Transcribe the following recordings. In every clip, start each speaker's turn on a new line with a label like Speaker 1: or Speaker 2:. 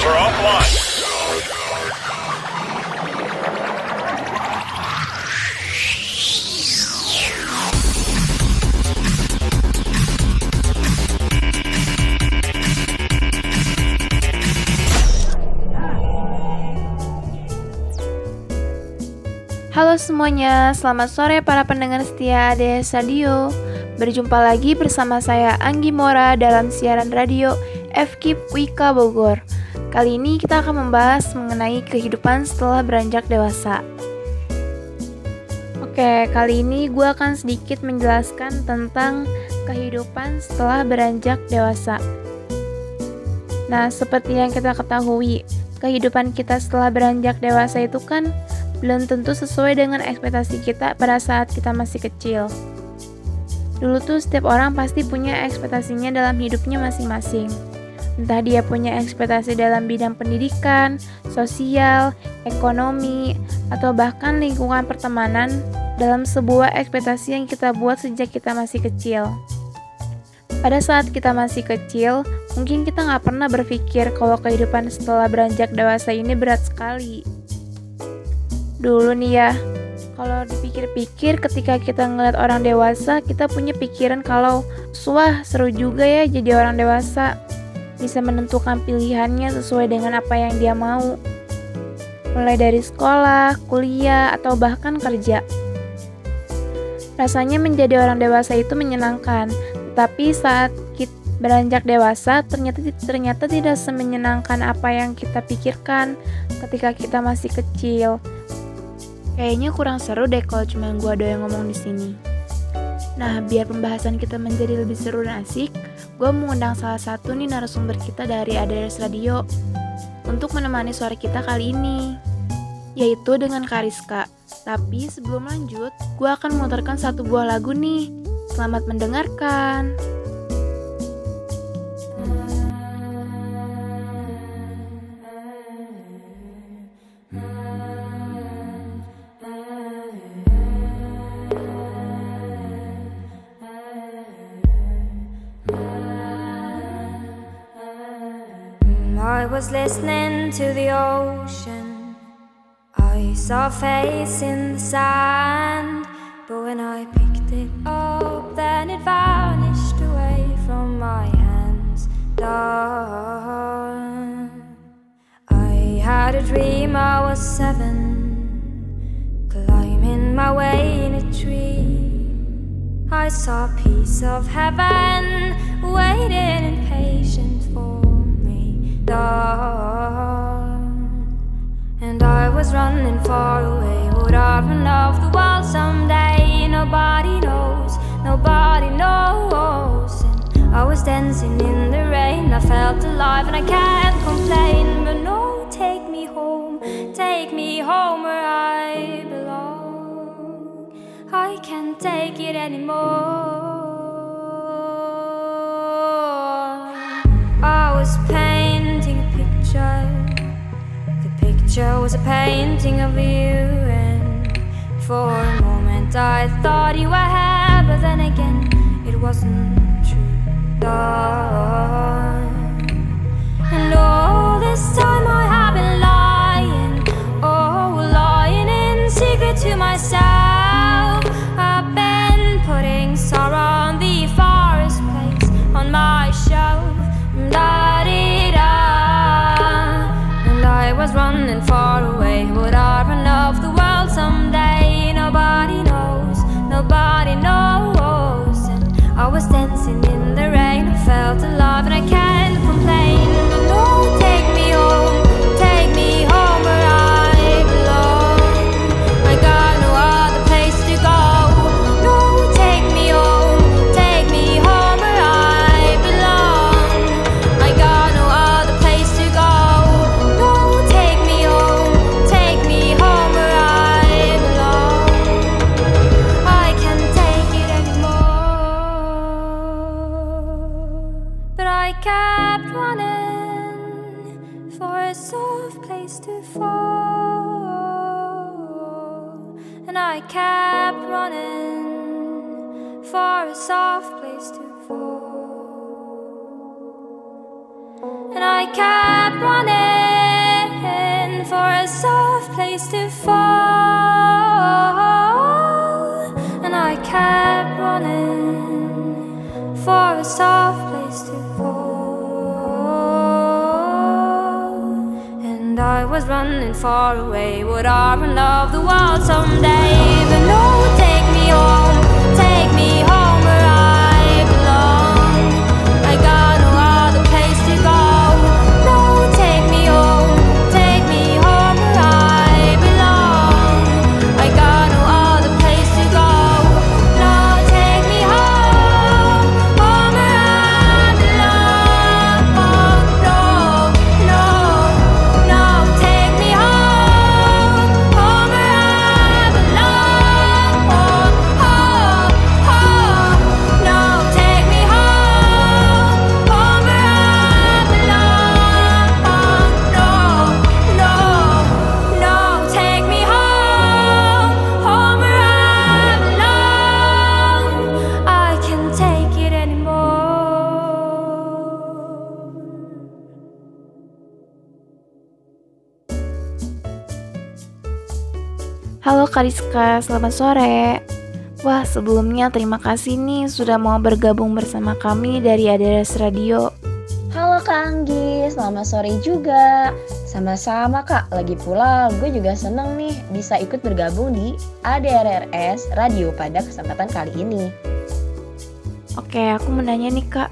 Speaker 1: Phones are offline.
Speaker 2: Halo semuanya, selamat sore para pendengar setia ADS Radio. Berjumpa lagi bersama saya Anggi Mora dalam siaran radio FKIP Wika Bogor. Kali ini kita akan membahas mengenai kehidupan setelah beranjak dewasa. Oke, kali ini gue akan sedikit menjelaskan tentang kehidupan setelah beranjak dewasa. Nah, seperti yang kita ketahui, kehidupan kita setelah beranjak dewasa itu kan belum tentu sesuai dengan ekspektasi kita pada saat kita masih kecil. Dulu tuh setiap orang pasti punya ekspektasinya dalam hidupnya masing-masing. Entah dia punya ekspektasi dalam bidang pendidikan, sosial, ekonomi, atau bahkan lingkungan pertemanan dalam sebuah ekspektasi yang kita buat sejak kita masih kecil. Pada saat kita masih kecil, mungkin kita nggak pernah berpikir kalau kehidupan setelah beranjak dewasa ini berat sekali Dulu nih ya, kalau dipikir-pikir ketika kita ngeliat orang dewasa, kita punya pikiran kalau wah seru juga ya jadi orang dewasa. Bisa menentukan pilihannya sesuai dengan apa yang dia mau. Mulai dari sekolah, kuliah, atau bahkan kerja. Rasanya menjadi orang dewasa itu menyenangkan, tetapi saat kita beranjak dewasa ternyata ternyata tidak semenyenangkan apa yang kita pikirkan ketika kita masih kecil. Kayaknya kurang seru deh kalau cuma gue ada yang ngomong di sini. Nah, biar pembahasan kita menjadi lebih seru dan asik, gue mengundang salah satu nih narasumber kita dari ADRS Radio untuk menemani suara kita kali ini, yaitu dengan Kariska. Tapi sebelum lanjut, gue akan memutarkan satu buah lagu nih. Selamat mendengarkan.
Speaker 3: Was listening to the ocean. I saw a face in the sand, but when I picked it up, then it vanished away from my hands. Done. I had a dream I was seven, climbing my way in a tree. I saw a piece of heaven waiting in patience and I was running far away. Would I run off the world someday? Nobody knows, nobody knows. And I was dancing in the rain. I felt alive and I can't complain. But no, take me home, take me home where I belong. I can't take it anymore. I was pain picture was a painting of you, and for a moment I thought you were here, but then again it wasn't true. And all this time I have been lying, oh, lying in secret to myself. running for and I kept running. For a soft place to fall. And I kept running for a soft place to fall, and I kept running for a soft place to fall. And I was running far away, would I run off the world someday? But no, take me home,
Speaker 2: Kariska, selamat sore. Wah, sebelumnya terima kasih nih sudah mau bergabung bersama kami dari ADRS Radio.
Speaker 1: Halo Kak Anggi, selamat sore juga. Sama-sama Kak, lagi pula gue juga seneng nih bisa ikut bergabung di ADRRS Radio pada kesempatan kali ini.
Speaker 2: Oke, aku mau nanya nih Kak,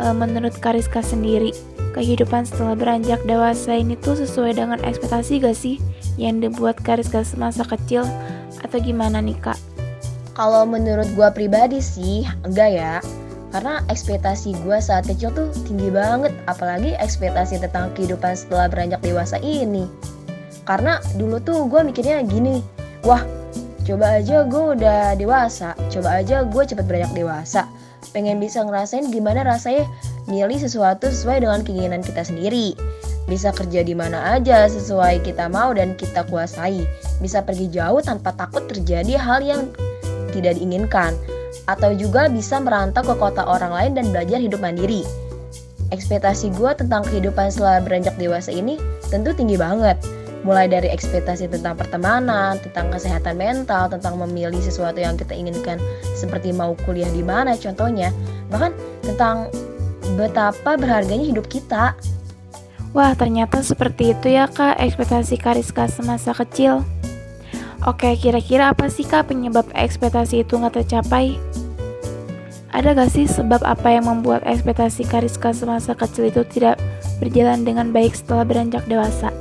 Speaker 2: e, menurut Kariska sendiri, kehidupan setelah beranjak dewasa ini tuh sesuai dengan ekspektasi gak sih? Yang dibuat Kariska semasa kecil atau gimana nih kak?
Speaker 1: Kalau menurut gue pribadi sih enggak ya. Karena ekspektasi gue saat kecil tuh tinggi banget apalagi ekspektasi tentang kehidupan setelah beranjak dewasa ini. Karena dulu tuh gue mikirnya gini wah coba aja gue udah dewasa coba aja gue cepet beranjak dewasa. Pengen bisa ngerasain gimana rasanya milih sesuatu sesuai dengan keinginan kita sendiri bisa kerja di mana aja sesuai kita mau dan kita kuasai. Bisa pergi jauh tanpa takut terjadi hal yang tidak diinginkan. Atau juga bisa merantau ke kota orang lain dan belajar hidup mandiri. Ekspektasi gue tentang kehidupan setelah beranjak dewasa ini tentu tinggi banget. Mulai dari ekspektasi tentang pertemanan, tentang kesehatan mental, tentang memilih sesuatu yang kita inginkan seperti mau kuliah di mana contohnya. Bahkan tentang betapa berharganya hidup kita
Speaker 2: Wah, ternyata seperti itu ya kak ekspektasi Kariska semasa kecil. Oke, kira-kira apa sih kak penyebab ekspektasi itu nggak tercapai? Ada gak sih sebab apa yang membuat ekspektasi Kariska semasa kecil itu tidak berjalan dengan baik setelah beranjak dewasa?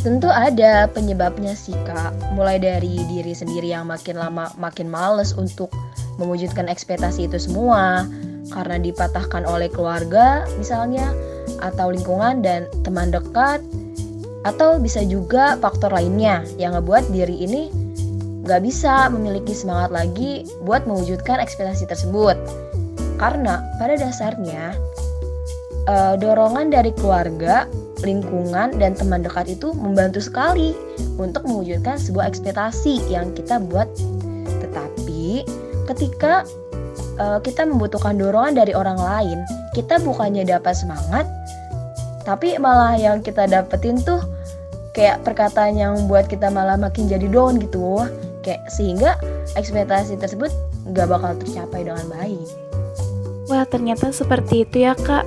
Speaker 1: Tentu ada penyebabnya sih kak, mulai dari diri sendiri yang makin lama makin males untuk mewujudkan ekspektasi itu semua, karena dipatahkan oleh keluarga misalnya, atau lingkungan dan teman dekat atau bisa juga faktor lainnya yang ngebuat diri ini gak bisa memiliki semangat lagi buat mewujudkan ekspektasi tersebut. Karena pada dasarnya uh, dorongan dari keluarga, lingkungan, dan teman dekat itu membantu sekali untuk mewujudkan sebuah ekspektasi yang kita buat. Tetapi ketika uh, kita membutuhkan dorongan dari orang lain, kita bukannya dapat semangat, tapi malah yang kita dapetin tuh kayak perkataan yang buat kita malah makin jadi down gitu kayak sehingga ekspektasi tersebut nggak bakal tercapai dengan baik
Speaker 2: wah ternyata seperti itu ya kak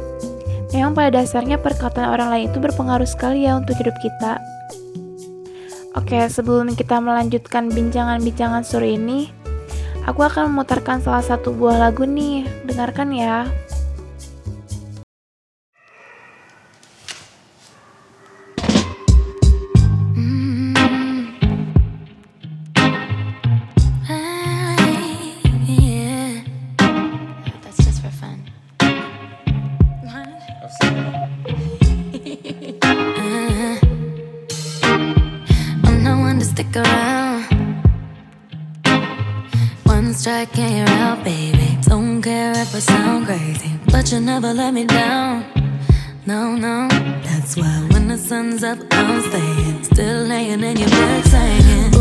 Speaker 2: memang pada dasarnya perkataan orang lain itu berpengaruh sekali ya untuk hidup kita Oke, sebelum kita melanjutkan bincangan-bincangan sore ini, aku akan memutarkan salah satu buah lagu nih. Dengarkan ya. Strike and you're out, baby. Don't care if I sound crazy, but you never let me down. No, no, that's why when the sun's up, I'm staying. Still laying in your bed, saying,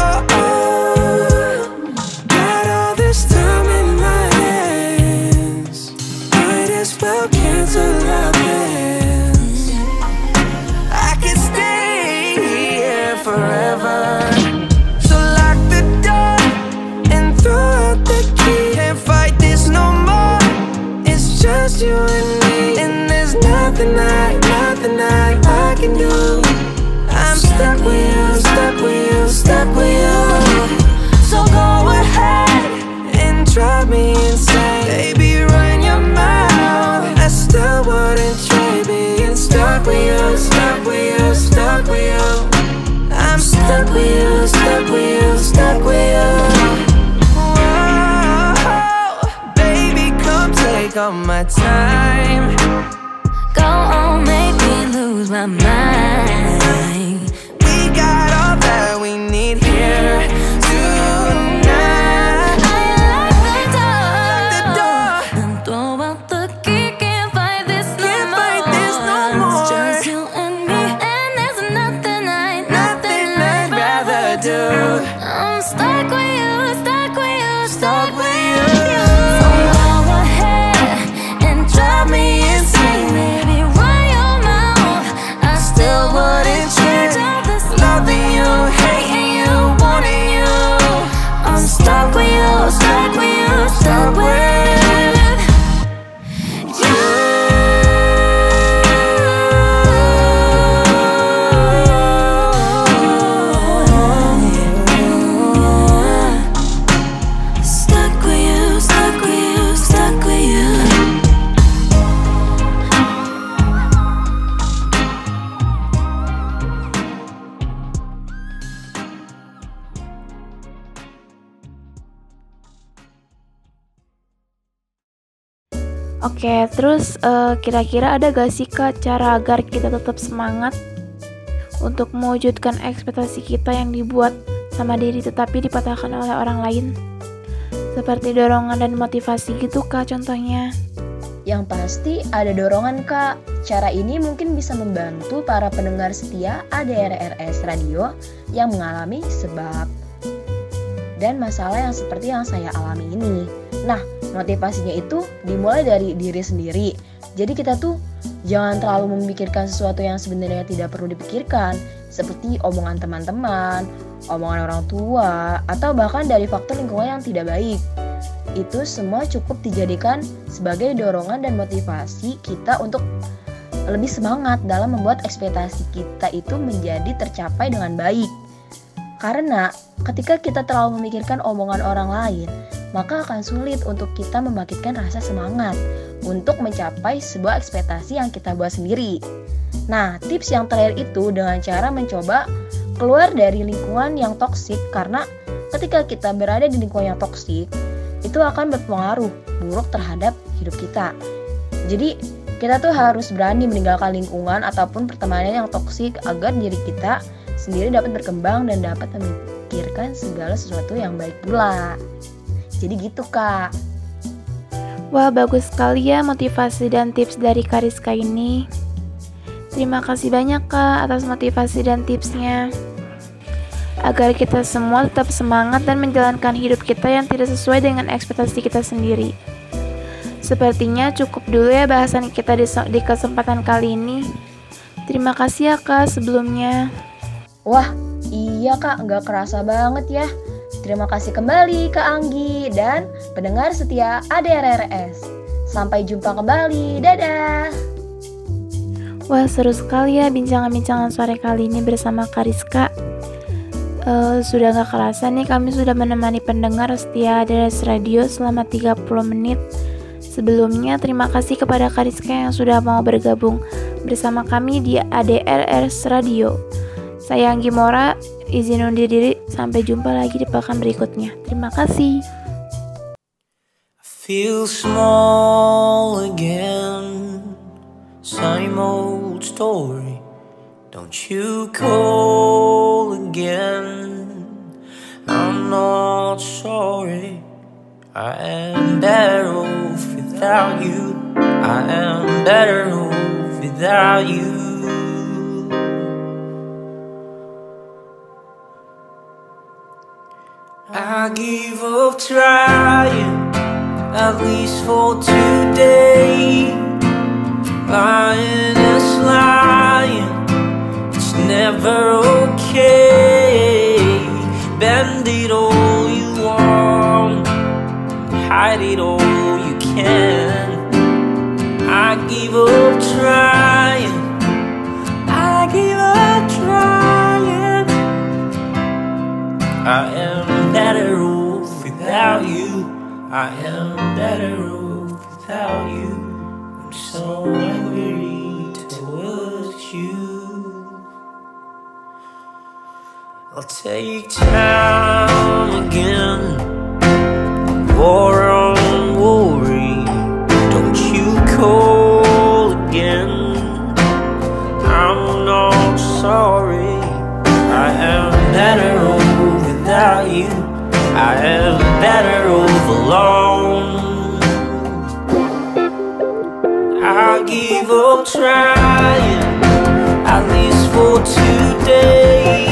Speaker 4: Stuck with you. So go ahead and drive me insane. Baby, run your mouth. I still wouldn't trade being stuck with you, stuck with you, stuck with you. I'm stuck with you, stuck with you, stuck with you. Whoa, baby, come take all my time.
Speaker 2: Oke, terus eh, kira-kira ada gak sih kak cara agar kita tetap semangat untuk mewujudkan ekspektasi kita yang dibuat sama diri tetapi dipatahkan oleh orang lain? Seperti dorongan dan motivasi gitu kak contohnya.
Speaker 1: Yang pasti ada dorongan kak. Cara ini mungkin bisa membantu para pendengar setia ADRRS Radio yang mengalami sebab dan masalah yang seperti yang saya alami ini. Nah, motivasinya itu dimulai dari diri sendiri. Jadi kita tuh jangan terlalu memikirkan sesuatu yang sebenarnya tidak perlu dipikirkan, seperti omongan teman-teman, omongan orang tua, atau bahkan dari faktor lingkungan yang tidak baik. Itu semua cukup dijadikan sebagai dorongan dan motivasi kita untuk lebih semangat dalam membuat ekspektasi kita itu menjadi tercapai dengan baik. Karena ketika kita terlalu memikirkan omongan orang lain, maka akan sulit untuk kita membangkitkan rasa semangat untuk mencapai sebuah ekspektasi yang kita buat sendiri. Nah, tips yang terakhir itu dengan cara mencoba keluar dari lingkungan yang toksik karena ketika kita berada di lingkungan yang toksik, itu akan berpengaruh buruk terhadap hidup kita. Jadi, kita tuh harus berani meninggalkan lingkungan ataupun pertemanan yang toksik agar diri kita sendiri dapat berkembang dan dapat memikirkan segala sesuatu yang baik pula. Jadi gitu kak.
Speaker 2: Wah, bagus sekali ya motivasi dan tips dari Kariska ini. Terima kasih banyak Kak atas motivasi dan tipsnya. Agar kita semua tetap semangat dan menjalankan hidup kita yang tidak sesuai dengan ekspektasi kita sendiri. Sepertinya cukup dulu ya bahasan kita di, di kesempatan kali ini. Terima kasih ya Kak sebelumnya.
Speaker 1: Wah, iya kak, nggak kerasa banget ya. Terima kasih kembali Kak Anggi dan pendengar setia ADRRS. Sampai jumpa kembali, dadah.
Speaker 2: Wah seru sekali ya bincangan-bincangan sore kali ini bersama Kariska. Eh, sudah gak kerasa nih kami sudah menemani pendengar setia ADRS Radio selama 30 menit. Sebelumnya terima kasih kepada Kariska yang sudah mau bergabung bersama kami di ADRS Radio. Saya Anggi Mora, izin undur diri sampai jumpa lagi di pekan berikutnya. Terima kasih.
Speaker 4: Feel small again, same old story. Don't you call again? I'm not sorry.
Speaker 5: I am better off without you. I am better off without you. I give up trying, at least for today. Lying is lying, it's never okay. Bend it all you want, hide it all am better off without you. I'm so angry towards you. I'll take time again. War on worry. Don't you call again. I'm not sorry. I am better off without you. I am better off alone. I give up trying, at least for today.